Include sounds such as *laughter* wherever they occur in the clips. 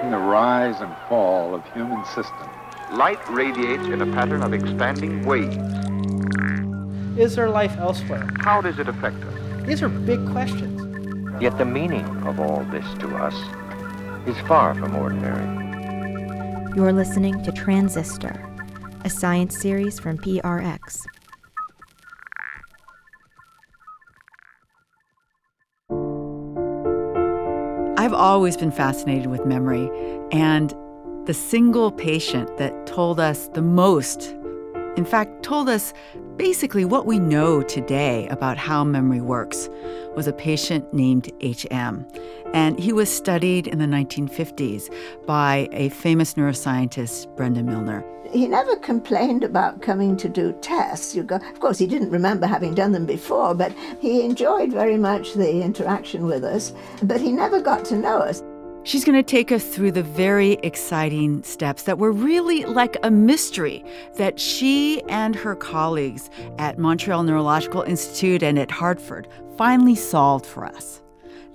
tracking the rise and fall of human systems. Light radiates in a pattern of expanding waves. Is there life elsewhere? How does it affect us? These are big questions. Yet the meaning of all this to us is far from ordinary. You're listening to Transistor, a science series from PRX. I've always been fascinated with memory, and the single patient that told us the most, in fact, told us basically what we know today about how memory works, was a patient named H.M. And he was studied in the 1950s by a famous neuroscientist, Brenda Milner. He never complained about coming to do tests. You go, of course, he didn't remember having done them before, but he enjoyed very much the interaction with us. But he never got to know us. She's going to take us through the very exciting steps that were really like a mystery that she and her colleagues at Montreal Neurological Institute and at Hartford finally solved for us.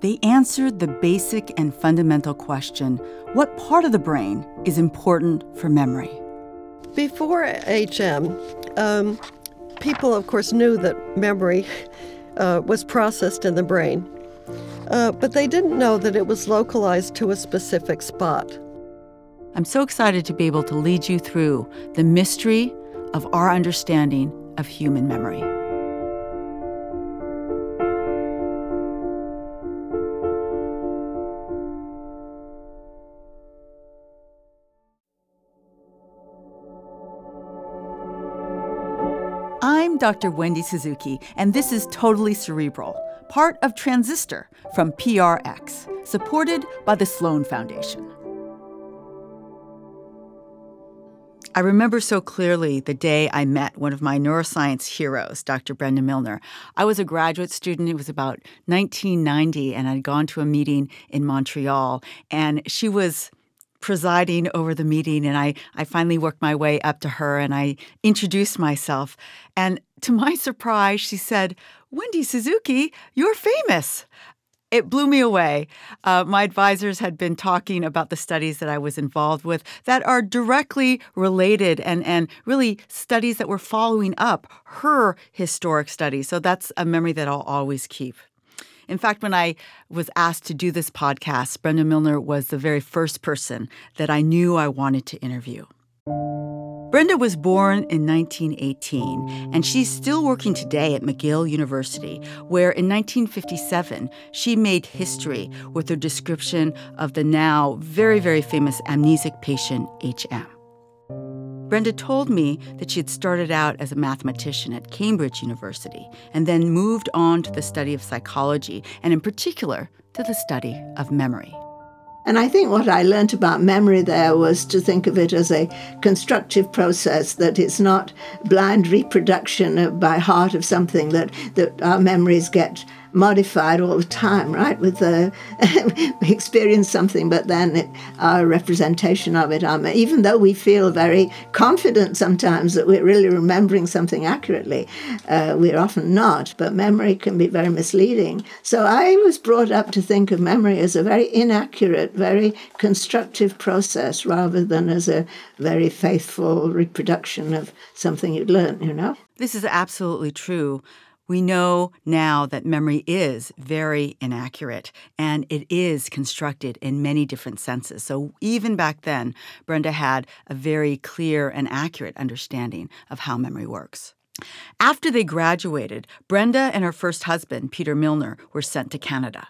They answered the basic and fundamental question what part of the brain is important for memory? Before HM, um, people, of course, knew that memory uh, was processed in the brain. Uh, but they didn't know that it was localized to a specific spot. I'm so excited to be able to lead you through the mystery of our understanding of human memory. I'm Dr. Wendy Suzuki, and this is Totally Cerebral, part of Transistor from PRX, supported by the Sloan Foundation. I remember so clearly the day I met one of my neuroscience heroes, Dr. Brenda Milner. I was a graduate student. It was about 1990, and I'd gone to a meeting in Montreal, and she was presiding over the meeting and I, I finally worked my way up to her and I introduced myself. And to my surprise, she said, Wendy Suzuki, you're famous. It blew me away. Uh, my advisors had been talking about the studies that I was involved with that are directly related and, and really studies that were following up her historic studies. So that's a memory that I'll always keep. In fact, when I was asked to do this podcast, Brenda Milner was the very first person that I knew I wanted to interview. Brenda was born in 1918, and she's still working today at McGill University, where in 1957 she made history with her description of the now very, very famous amnesic patient H.M. Brenda told me that she had started out as a mathematician at Cambridge University and then moved on to the study of psychology, and in particular, to the study of memory. And I think what I learned about memory there was to think of it as a constructive process, that it's not blind reproduction by heart of something, that, that our memories get modified all the time, right? With the we *laughs* experience something, but then it, our representation of it, um, even though we feel very confident sometimes that we're really remembering something accurately, uh, we're often not. But memory can be very misleading. So I was brought up to think of memory as a very inaccurate, very constructive process, rather than as a very faithful reproduction of something you'd learned. You know. This is absolutely true. We know now that memory is very inaccurate and it is constructed in many different senses. So even back then, Brenda had a very clear and accurate understanding of how memory works. After they graduated, Brenda and her first husband, Peter Milner, were sent to Canada.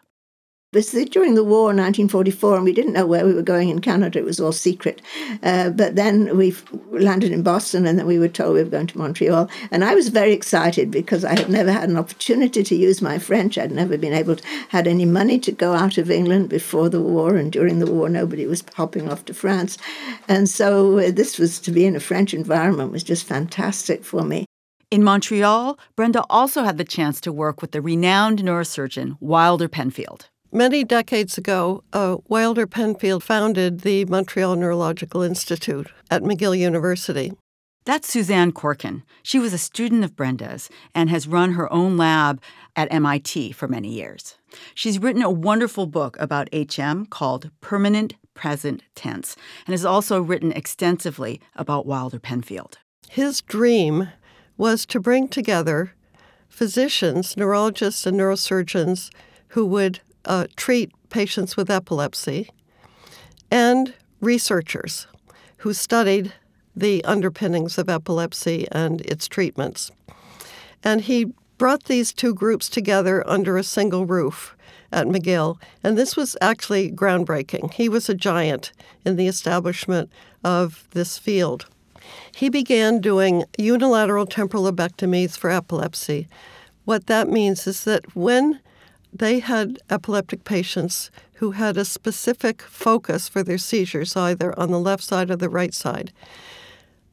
This is during the war, 1944, and we didn't know where we were going in Canada. It was all secret. Uh, but then we landed in Boston, and then we were told we were going to Montreal. And I was very excited because I had never had an opportunity to use my French. I'd never been able to had any money to go out of England before the war, and during the war, nobody was hopping off to France. And so uh, this was to be in a French environment was just fantastic for me. In Montreal, Brenda also had the chance to work with the renowned neurosurgeon Wilder Penfield. Many decades ago, uh, Wilder Penfield founded the Montreal Neurological Institute at McGill University. That's Suzanne Corkin. She was a student of Brenda's and has run her own lab at MIT for many years. She's written a wonderful book about HM called Permanent present tense and has also written extensively about Wilder Penfield. His dream was to bring together physicians, neurologists, and neurosurgeons who would uh, treat patients with epilepsy and researchers who studied the underpinnings of epilepsy and its treatments. And he brought these two groups together under a single roof at McGill, and this was actually groundbreaking. He was a giant in the establishment of this field. He began doing unilateral temporal lobectomies for epilepsy. What that means is that when they had epileptic patients who had a specific focus for their seizures, either on the left side or the right side,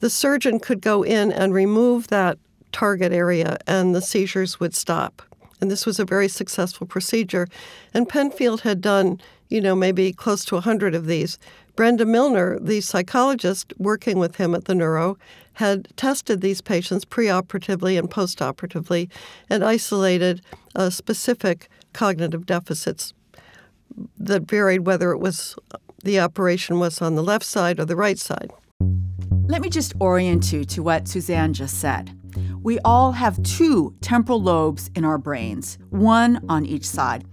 the surgeon could go in and remove that target area and the seizures would stop. And this was a very successful procedure. And Penfield had done, you know, maybe close to 100 of these. Brenda Milner, the psychologist working with him at the Neuro, had tested these patients preoperatively and postoperatively and isolated a specific cognitive deficits that varied whether it was the operation was on the left side or the right side. Let me just orient you to what Suzanne just said. We all have two temporal lobes in our brains, one on each side.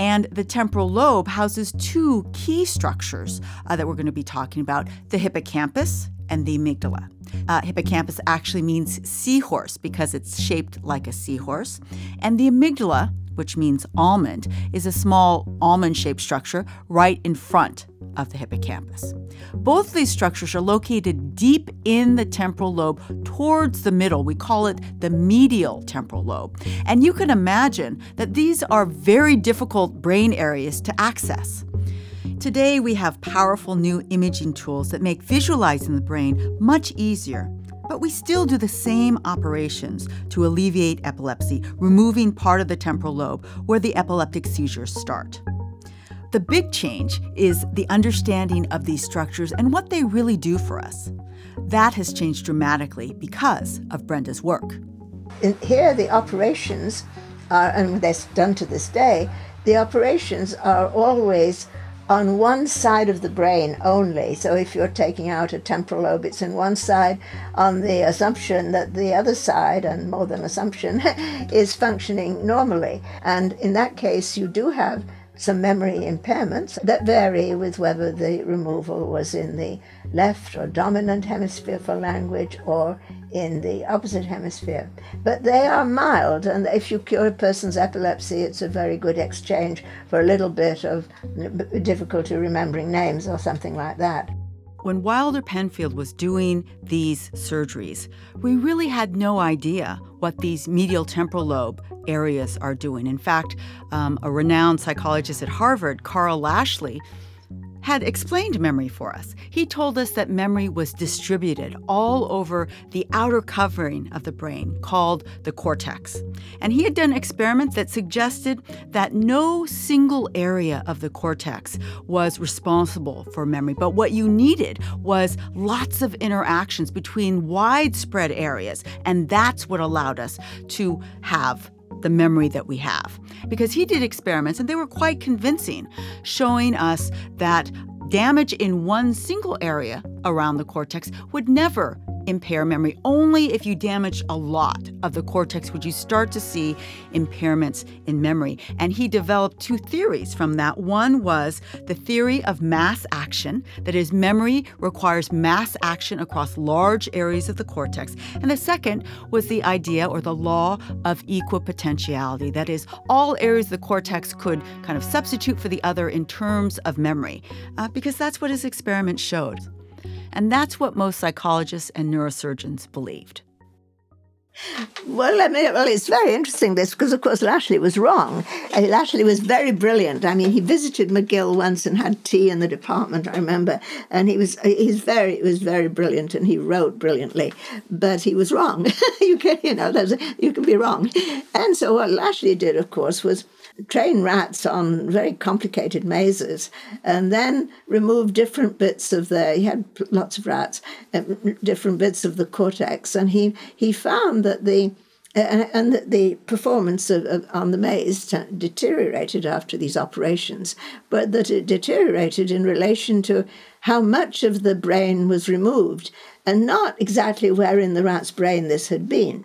And the temporal lobe houses two key structures uh, that we're going to be talking about the hippocampus and the amygdala. Uh, hippocampus actually means seahorse because it's shaped like a seahorse. And the amygdala which means almond, is a small almond shaped structure right in front of the hippocampus. Both these structures are located deep in the temporal lobe towards the middle. We call it the medial temporal lobe. And you can imagine that these are very difficult brain areas to access. Today, we have powerful new imaging tools that make visualizing the brain much easier. But we still do the same operations to alleviate epilepsy, removing part of the temporal lobe where the epileptic seizures start. The big change is the understanding of these structures and what they really do for us. That has changed dramatically because of Brenda's work. In here, the operations are, and they're done to this day, the operations are always on one side of the brain only. So if you're taking out a temporal lobe, it's in one side on the assumption that the other side, and more than assumption, *laughs* is functioning normally. And in that case, you do have some memory impairments that vary with whether the removal was in the left or dominant hemisphere for language or in the opposite hemisphere. But they are mild, and if you cure a person's epilepsy, it's a very good exchange for a little bit of difficulty remembering names or something like that. When Wilder Penfield was doing these surgeries, we really had no idea what these medial temporal lobe areas are doing. In fact, um, a renowned psychologist at Harvard, Karl Lashley, had explained memory for us. He told us that memory was distributed all over the outer covering of the brain called the cortex. And he had done experiments that suggested that no single area of the cortex was responsible for memory, but what you needed was lots of interactions between widespread areas, and that's what allowed us to have the memory that we have. Because he did experiments, and they were quite convincing, showing us that damage in one single area around the cortex would never impair memory. Only if you damage a lot of the cortex would you start to see impairments in memory. And he developed two theories from that. One was the theory of mass action, that is, memory requires mass action across large areas of the cortex. And the second was the idea or the law of equipotentiality, that is, all areas of the cortex could kind of substitute for the other in terms of memory, uh, because that's what his experiment showed. And that's what most psychologists and neurosurgeons believed. Well, I mean, well, it's very interesting this because, of course, Lashley was wrong. Uh, Lashley was very brilliant. I mean, he visited McGill once and had tea in the department. I remember, and he was he's very he was very brilliant, and he wrote brilliantly. But he was wrong. *laughs* you can you know you can be wrong. And so what Lashley did, of course, was train rats on very complicated mazes and then remove different bits of the he had lots of rats uh, different bits of the cortex and he he found that the and, and the, the performance of, of, on the maze deteriorated after these operations, but that it deteriorated in relation to how much of the brain was removed and not exactly where in the rat's brain this had been.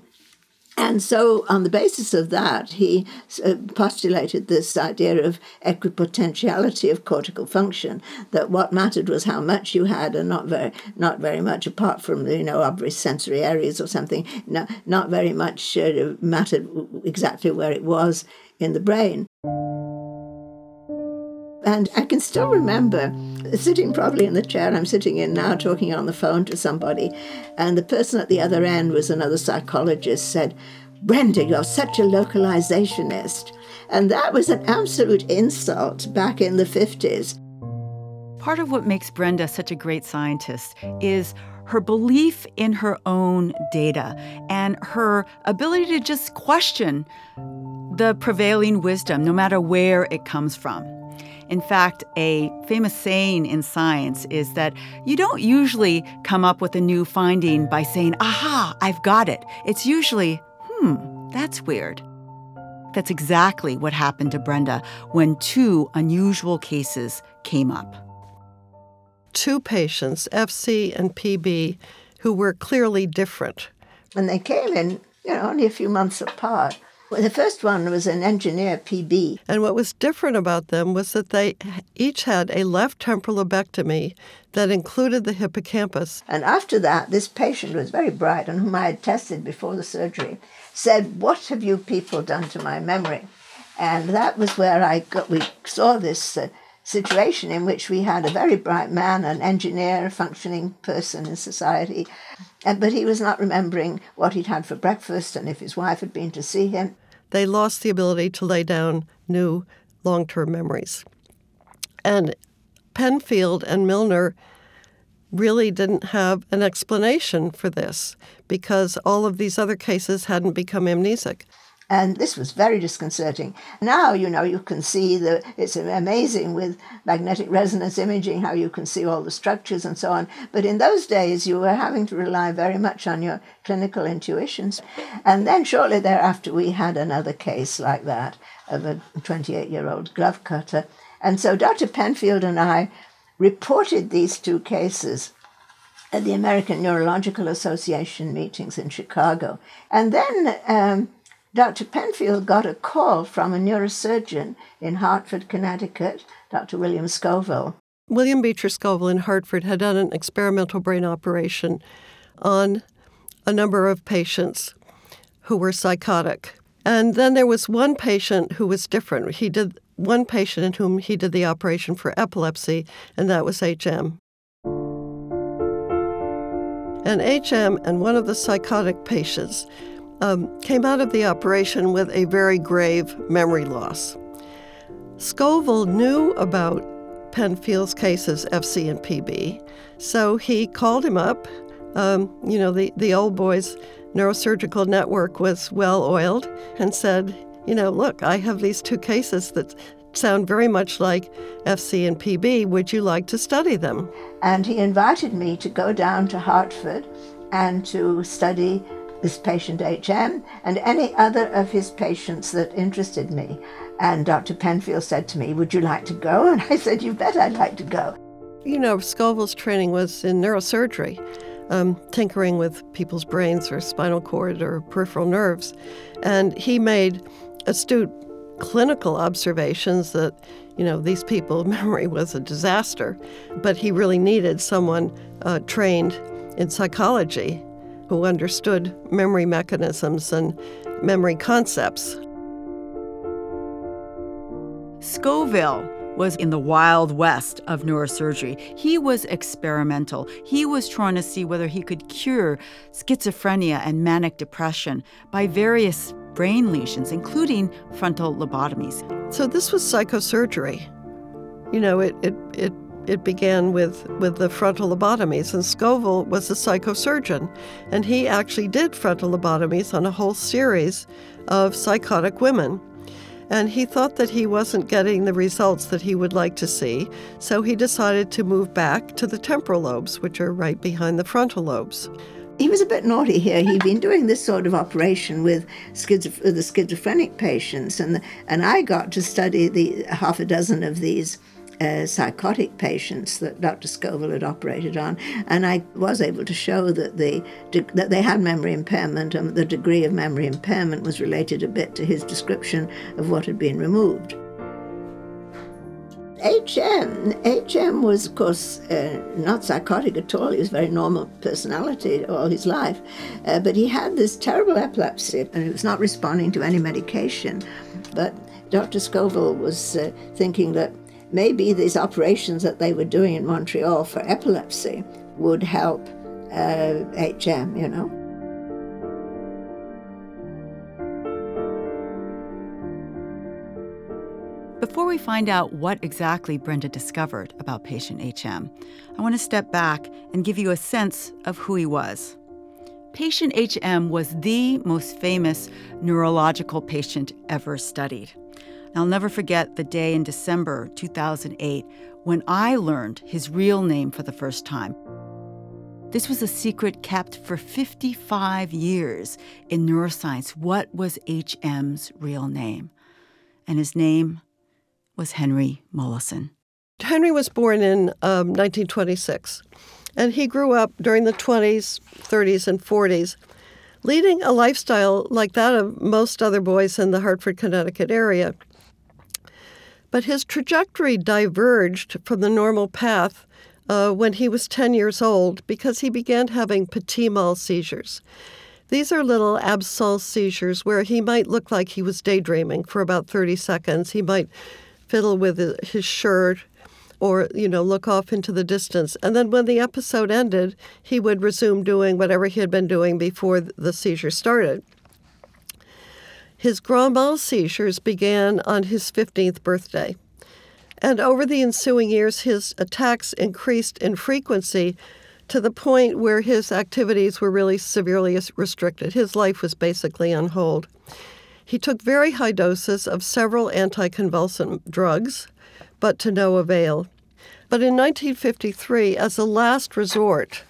And so, on the basis of that, he uh, postulated this idea of equipotentiality of cortical function. That what mattered was how much you had, and not very, not very much, apart from you know obvious sensory areas or something. No, not very much uh, mattered exactly where it was in the brain. And I can still remember sitting probably in the chair I'm sitting in now, talking on the phone to somebody, and the person at the other end was another psychologist, said, Brenda, you're such a localizationist. And that was an absolute insult back in the 50s. Part of what makes Brenda such a great scientist is her belief in her own data and her ability to just question the prevailing wisdom, no matter where it comes from. In fact, a famous saying in science is that you don't usually come up with a new finding by saying, aha, I've got it. It's usually, hmm, that's weird. That's exactly what happened to Brenda when two unusual cases came up. Two patients, FC and PB, who were clearly different. And they came in, you know, only a few months apart. Well, the first one was an engineer PB. And what was different about them was that they each had a left temporal lobectomy that included the hippocampus. And after that, this patient was very bright and whom I had tested before the surgery said, What have you people done to my memory? And that was where I got, we saw this uh, situation in which we had a very bright man, an engineer, a functioning person in society, but he was not remembering what he'd had for breakfast and if his wife had been to see him they lost the ability to lay down new long term memories. And Penfield and Milner really didn't have an explanation for this because all of these other cases hadn't become amnesic. And this was very disconcerting. Now, you know, you can see the, it's amazing with magnetic resonance imaging how you can see all the structures and so on. But in those days, you were having to rely very much on your clinical intuitions. And then shortly thereafter, we had another case like that of a 28 year old glove cutter. And so Dr. Penfield and I reported these two cases at the American Neurological Association meetings in Chicago. And then um, Dr. Penfield got a call from a neurosurgeon in Hartford, Connecticut, Dr. William Scoville. William Beecher Scoville in Hartford had done an experimental brain operation on a number of patients who were psychotic. And then there was one patient who was different. He did one patient in whom he did the operation for epilepsy, and that was HM. And HM and one of the psychotic patients um, came out of the operation with a very grave memory loss. Scoville knew about Penfield's cases, FC and PB, so he called him up. Um, you know, the, the old boys' neurosurgical network was well oiled and said, you know, look, I have these two cases that sound very much like FC and PB. Would you like to study them? And he invited me to go down to Hartford and to study this patient HM and any other of his patients that interested me. And Dr. Penfield said to me, Would you like to go? *laughs* And I said, You bet I'd like to go. You know, Scoville's training was in neurosurgery, um, tinkering with people's brains or spinal cord or peripheral nerves. And he made astute clinical observations that, you know, these people, *laughs* memory was a disaster. But he really needed someone uh, trained in psychology who understood memory mechanisms and memory concepts. Scoville was in the wild west of neurosurgery. He was experimental. He was trying to see whether he could cure schizophrenia and manic depression by various brain lesions, including frontal lobotomies. So this was psychosurgery. You know, it, it, it it began with, with the frontal lobotomies, and Scoville was a psychosurgeon, and he actually did frontal lobotomies on a whole series of psychotic women. And he thought that he wasn't getting the results that he would like to see, so he decided to move back to the temporal lobes, which are right behind the frontal lobes. He was a bit naughty here. He'd been doing this sort of operation with, schizoph- the schizophrenic patients, and and I got to study the half a dozen of these uh, psychotic patients that Dr. Scoville had operated on, and I was able to show that they that they had memory impairment, and the degree of memory impairment was related a bit to his description of what had been removed. HM, HM was, of course, uh, not psychotic at all. He was a very normal personality all his life. Uh, but he had this terrible epilepsy and he was not responding to any medication. But Dr. Scoville was uh, thinking that maybe these operations that they were doing in Montreal for epilepsy would help HM, uh, you know. Before we find out what exactly Brenda discovered about patient HM, I want to step back and give you a sense of who he was. Patient HM was the most famous neurological patient ever studied. I'll never forget the day in December 2008 when I learned his real name for the first time. This was a secret kept for 55 years in neuroscience. What was HM's real name? And his name was Henry Molaison. Henry was born in um, 1926, and he grew up during the 20s, 30s, and 40s, leading a lifestyle like that of most other boys in the Hartford, Connecticut area. But his trajectory diverged from the normal path uh, when he was 10 years old because he began having petit mal seizures. These are little absence seizures where he might look like he was daydreaming for about 30 seconds. He might fiddle with his shirt or you know look off into the distance and then when the episode ended he would resume doing whatever he had been doing before the seizure started his grand mal seizures began on his 15th birthday. And over the ensuing years his attacks increased in frequency to the point where his activities were really severely restricted. His life was basically on hold. He took very high doses of several anticonvulsant drugs, but to no avail. But in 1953, as a last resort,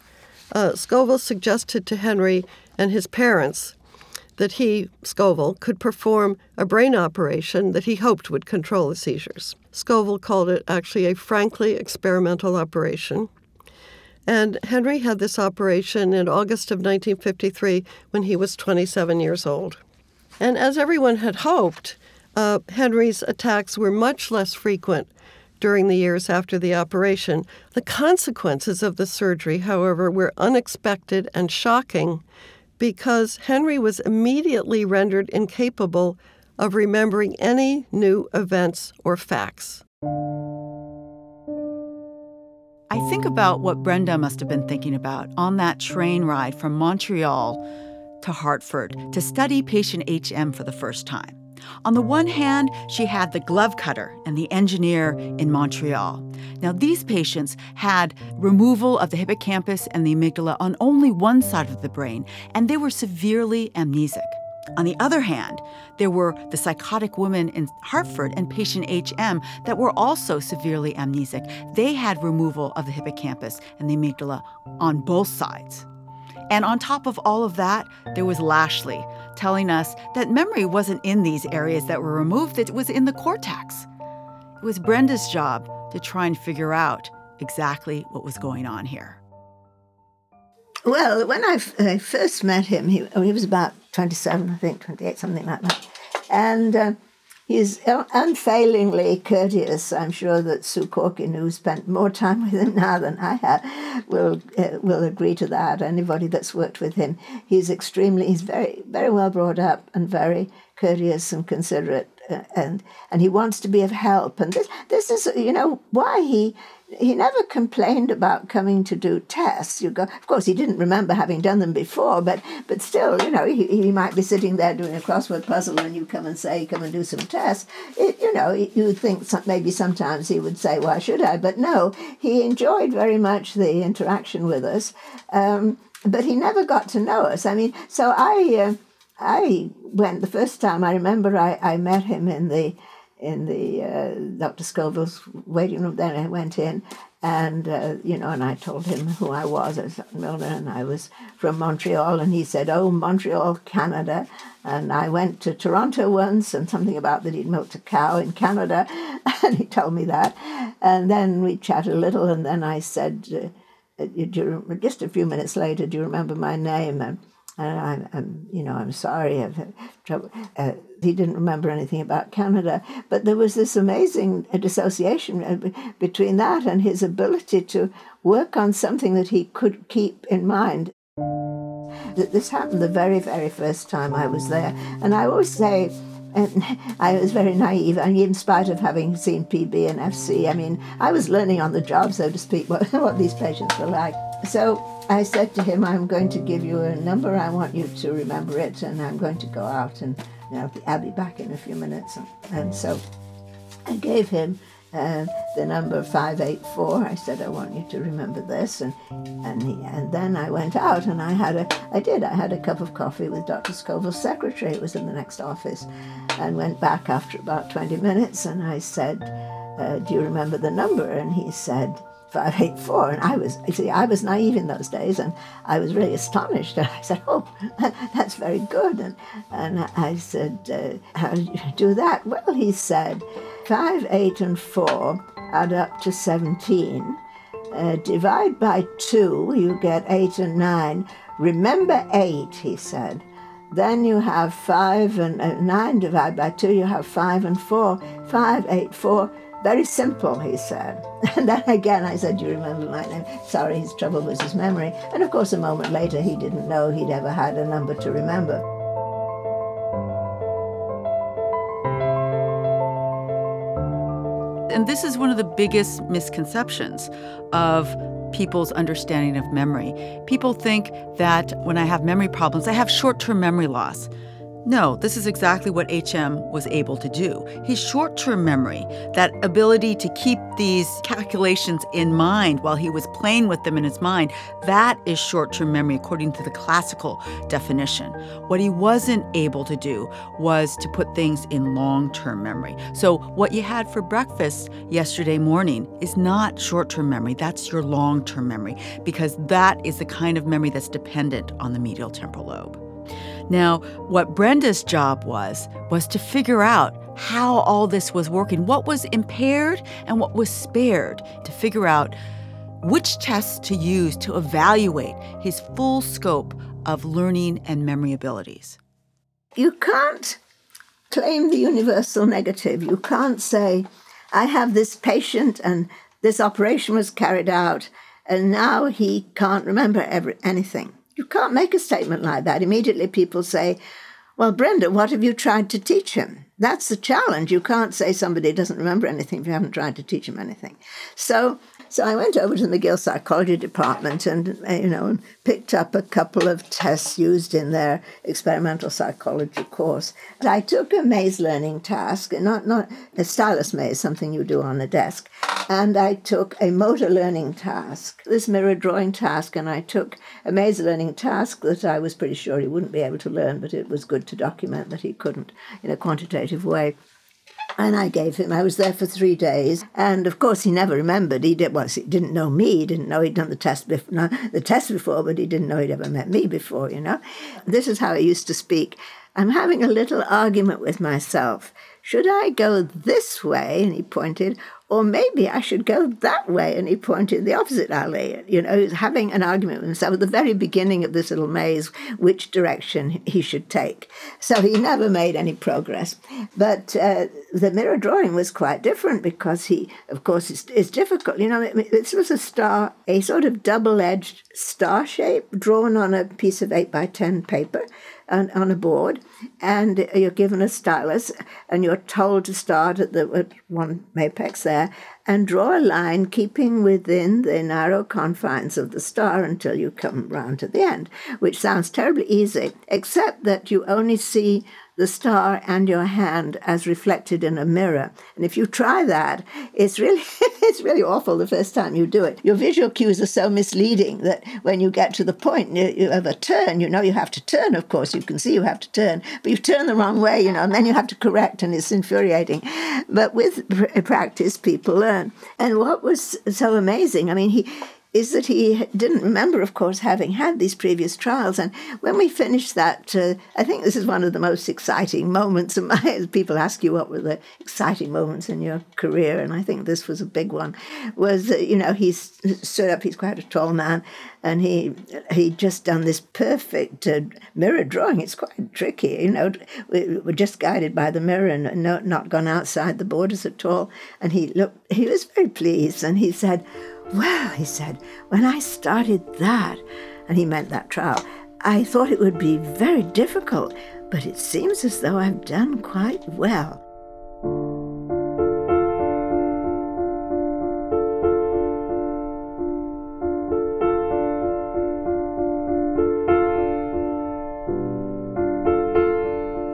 uh, Scoville suggested to Henry and his parents that he, Scoville, could perform a brain operation that he hoped would control the seizures. Scoville called it actually a frankly experimental operation. And Henry had this operation in August of 1953 when he was 27 years old. And as everyone had hoped, uh, Henry's attacks were much less frequent during the years after the operation. The consequences of the surgery, however, were unexpected and shocking because Henry was immediately rendered incapable of remembering any new events or facts. I think about what Brenda must have been thinking about on that train ride from Montreal to Hartford to study patient HM for the first time. On the one hand, she had the glove cutter and the engineer in Montreal. Now, these patients had removal of the hippocampus and the amygdala on only one side of the brain, and they were severely amnesic. On the other hand, there were the psychotic women in Hartford and patient HM that were also severely amnesic. They had removal of the hippocampus and the amygdala on both sides. And on top of all of that, there was Lashley telling us that memory wasn't in these areas that were removed, it was in the cortex. It was Brenda's job to try and figure out exactly what was going on here. Well, when I, first met him, he, he was about 27, I think, 28, something like that. And uh, He's unfailingly courteous. I'm sure that Sue Corkin, who spent more time with him now than I have, will uh, will agree to that. Anybody that's worked with him, he's extremely, he's very very well brought up and very courteous and considerate, and and he wants to be of help. And this this is you know why he he never complained about coming to do tests. You go, of course, he didn't remember having done them before, but but still, you know, he, he might be sitting there doing a crossword puzzle, and you come and say, "Come and do some tests." It, you know, you would think some, maybe sometimes he would say, "Why should I?" But no, he enjoyed very much the interaction with us, um, but he never got to know us. I mean, so I uh, I went the first time. I remember I, I met him in the in the uh, Dr. Scoville's waiting room. Then I went in, and uh, you know, and I told him who I was. I was Milner, and I was from Montreal. And he said, "Oh, Montreal, Canada." And I went to Toronto once, and something about that he'd milked a cow in Canada, *laughs* and he told me that. And then we chatted a little, and then I said, uh, "Just a few minutes later, do you remember my name?" And and I'm, I'm, you know, I'm sorry. I've had trouble. Uh, he didn't remember anything about Canada, but there was this amazing dissociation uh, between that and his ability to work on something that he could keep in mind. This happened the very, very first time I was there, and I always say. And *laughs* I was very naive, and in spite of having seen PB and FC, I mean, I was learning on the job, so to speak, *laughs* what, what these patients were like. So I said to him, I'm going to give you a number. I want you to remember it, and I'm going to go out, and you know, I'll be back in a few minutes. And so I gave him uh, the number 584. I said, I want you to remember this. And, and, he, and then I went out, and I had a, I did, I had a cup of coffee with Dr. Scoville's secretary, who was in the next office, and went back after about 20 minutes, and I said, uh, do you remember the number? And he said, 584. And I was, you see, I was naive in those days and I was really astonished. And I said, Oh, *laughs* that's very good. And, and I said, uh, How did you do that? Well, he said, 5, 8, and 4 add up to 17. Uh, divide by 2, you get 8 and 9. Remember 8, he said. Then you have 5 and uh, 9 divided by 2, you have 5 and 4. 5, 8, 4 very simple, he said. *laughs* And then again I said, Do you remember my name? Sorry, his trouble was his memory. And of course, a moment later, he didn't know he'd ever had a number to remember. And this is one of the biggest misconceptions of people's understanding of memory. People think that when I have memory problems, I have short term memory loss. No, this is exactly what HM was able to do. His short term memory, that ability to keep these calculations in mind while he was playing with them in his mind, that is short term memory according to the classical definition. What he wasn't able to do was to put things in long term memory. So, what you had for breakfast yesterday morning is not short term memory, that's your long term memory, because that is the kind of memory that's dependent on the medial temporal lobe. Now, what Brenda's job was, was to figure out how all this was working, what was impaired and what was spared, to figure out which tests to use to evaluate his full scope of learning and memory abilities. You can't claim the universal negative. You can't say, I have this patient and this operation was carried out, and now he can't remember every, anything. You can't make a statement like that. Immediately people say, Well, Brenda, what have you tried to teach him? That's the challenge. You can't say somebody doesn't remember anything if you haven't tried to teach him anything. So so I went over to the McGill Psychology Department and, you know, picked up a couple of tests used in their experimental psychology course. I took a maze learning task, not, not a stylus maze, something you do on a desk, and I took a motor learning task, this mirror drawing task, and I took a maze learning task that I was pretty sure he wouldn't be able to learn, but it was good to document that he couldn't in a quantitative way. And I gave him, I was there for three days. And of course, he never remembered. He did, well, he didn't know me. He didn't know he'd done the test, before, no, the test before, but he didn't know he'd ever met me before, you know. This is how I used to speak. I'm having a little argument with myself. Should I go this way? And he pointed, or maybe I should go that way. And he pointed the opposite alley. You know, having an argument with himself at the very beginning of this little maze, which direction he should take. So he never made any progress. But uh, the mirror drawing was quite different because he, of course, it's, it's difficult. You know, this was a star, a sort of double edged star shape drawn on a piece of 8 by 10 paper on, on a board, and you're given a stylus, and you're told to start at the at one apex there, and draw a line keeping within the narrow confines of the star until you come round to the end, which sounds terribly easy, except that you only see the star and your hand as reflected in a mirror. And if you try that, it's really *laughs* it's really awful the first time you do it. Your visual cues are so misleading that when you get to the point of a turn, you know you have to turn, of course. You can see you have to turn, but you turn the wrong way, you know, and then you have to correct, and it's infuriating. But with practice, people learn. And what was so amazing, I mean, he is that he didn't remember, of course, having had these previous trials. And when we finished that, uh, I think this is one of the most exciting moments. *laughs* People ask you what were the exciting moments in your career, and I think this was a big one. Was uh, you know he stood up. He's quite a tall man, and he he just done this perfect uh, mirror drawing. It's quite tricky, you know. We, we're just guided by the mirror and no, not gone outside the borders at all. And he looked. He was very pleased, and he said well, he said, when I started that, and he meant that trial, I thought it would be very difficult, but it seems as though I've done quite well.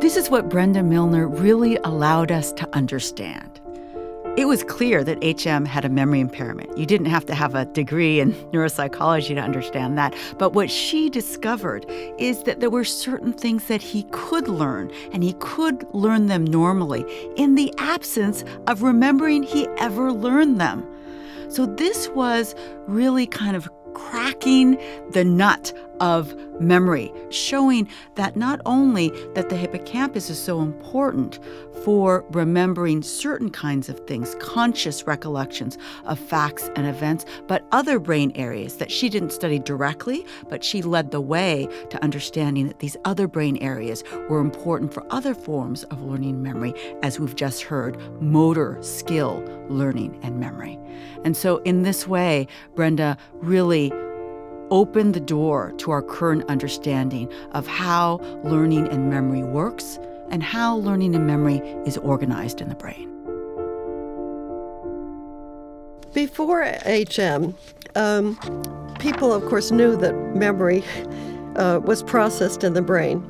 This is what Brenda Milner really allowed us to understand. It was clear that HM had a memory impairment. You didn't have to have a degree in *laughs* neuropsychology to understand that. But what she discovered is that there were certain things that he could learn, and he could learn them normally in the absence of remembering he ever learned them. So this was really kind of cracking the nut of memory, showing that not only that the hippocampus is so important for remembering certain kinds of things, conscious recollections of facts and events, but other brain areas that she didn't study directly, but she led the way to understanding that these other brain areas were important for other forms of learning memory, as we've just heard, motor skill learning and memory. And so in this way, Brenda really opened the door to our current understanding of how learning and memory works and how learning and memory is organized in the brain. Before HM, um, people, of course, knew that memory uh, was processed in the brain,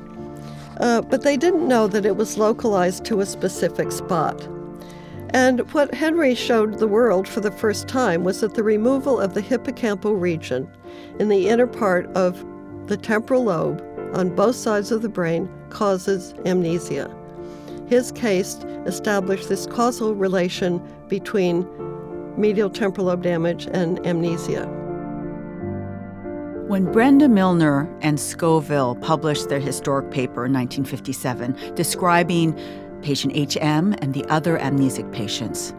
uh, but they didn't know that it was localized to a specific spot. And what Henry showed the world for the first time was that the removal of the hippocampal region in the inner part of the temporal lobe on both sides of the brain causes amnesia. His case established this causal relation between medial temporal lobe damage and amnesia. When Brenda Milner and Scoville published their historic paper in 1957 describing patient HM, and the other amnesic patients.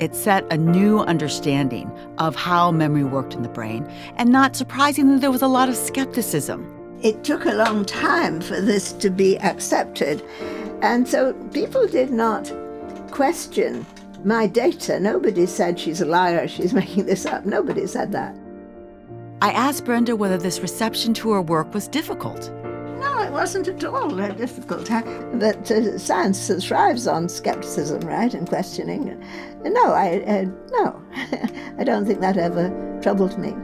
It set a new understanding of how memory worked in the brain, and not surprisingly, there was a lot of skepticism. It took a long time for this to be accepted, and so people did not question my data. Nobody said she's a liar, she's *laughs* making this up. Nobody said that. I asked Brenda whether this reception to her work was difficult. No, it wasn't at all uh, difficult. But uh, science thrives on skepticism, right, and questioning. No, I uh, no, *laughs* I don't think that ever troubled me.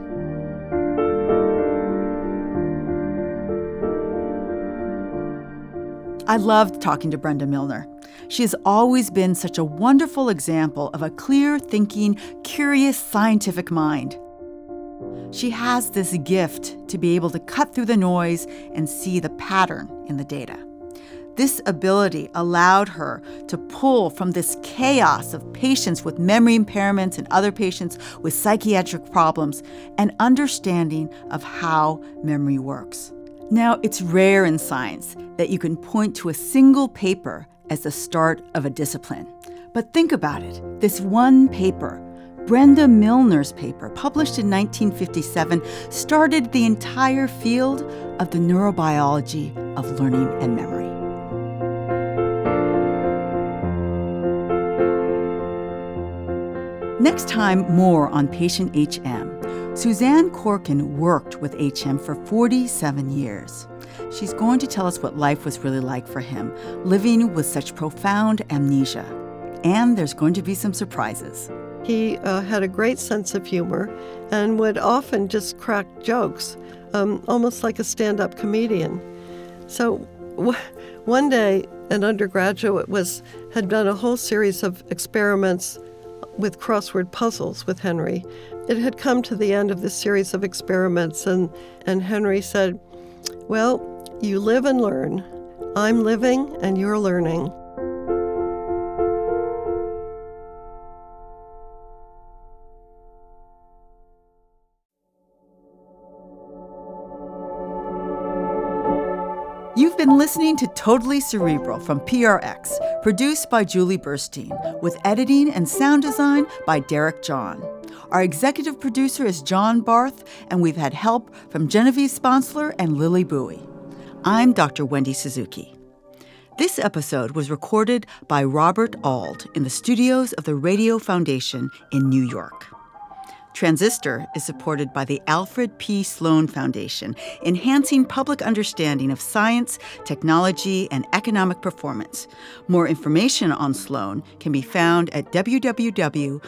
I loved talking to Brenda Milner. She has always been such a wonderful example of a clear thinking, curious scientific mind. She has this gift to be able to cut through the noise and see the pattern in the data. This ability allowed her to pull from this chaos of patients with memory impairments and other patients with psychiatric problems an understanding of how memory works. Now, it's rare in science that you can point to a single paper as the start of a discipline. But think about it this one paper Brenda Milner's paper, published in 1957, started the entire field of the neurobiology of learning and memory. Next time, more on patient HM. Suzanne Corkin worked with HM for 47 years. She's going to tell us what life was really like for him, living with such profound amnesia. And there's going to be some surprises. He uh, had a great sense of humor and would often just crack jokes, um, almost like a stand up comedian. So w- one day, an undergraduate was had done a whole series of experiments with crossword puzzles with Henry. It had come to the end of this series of experiments, and, and Henry said, Well, you live and learn. I'm living and you're learning. Listening to Totally Cerebral from PRX, produced by Julie Burstein, with editing and sound design by Derek John. Our executive producer is John Barth, and we've had help from Genevieve Sponsler and Lily Bowie. I'm Dr. Wendy Suzuki. This episode was recorded by Robert Auld in the studios of the Radio Foundation in New York. Transistor is supported by the Alfred P. Sloan Foundation, enhancing public understanding of science, technology, and economic performance. More information on Sloan can be found at www.sloan.org.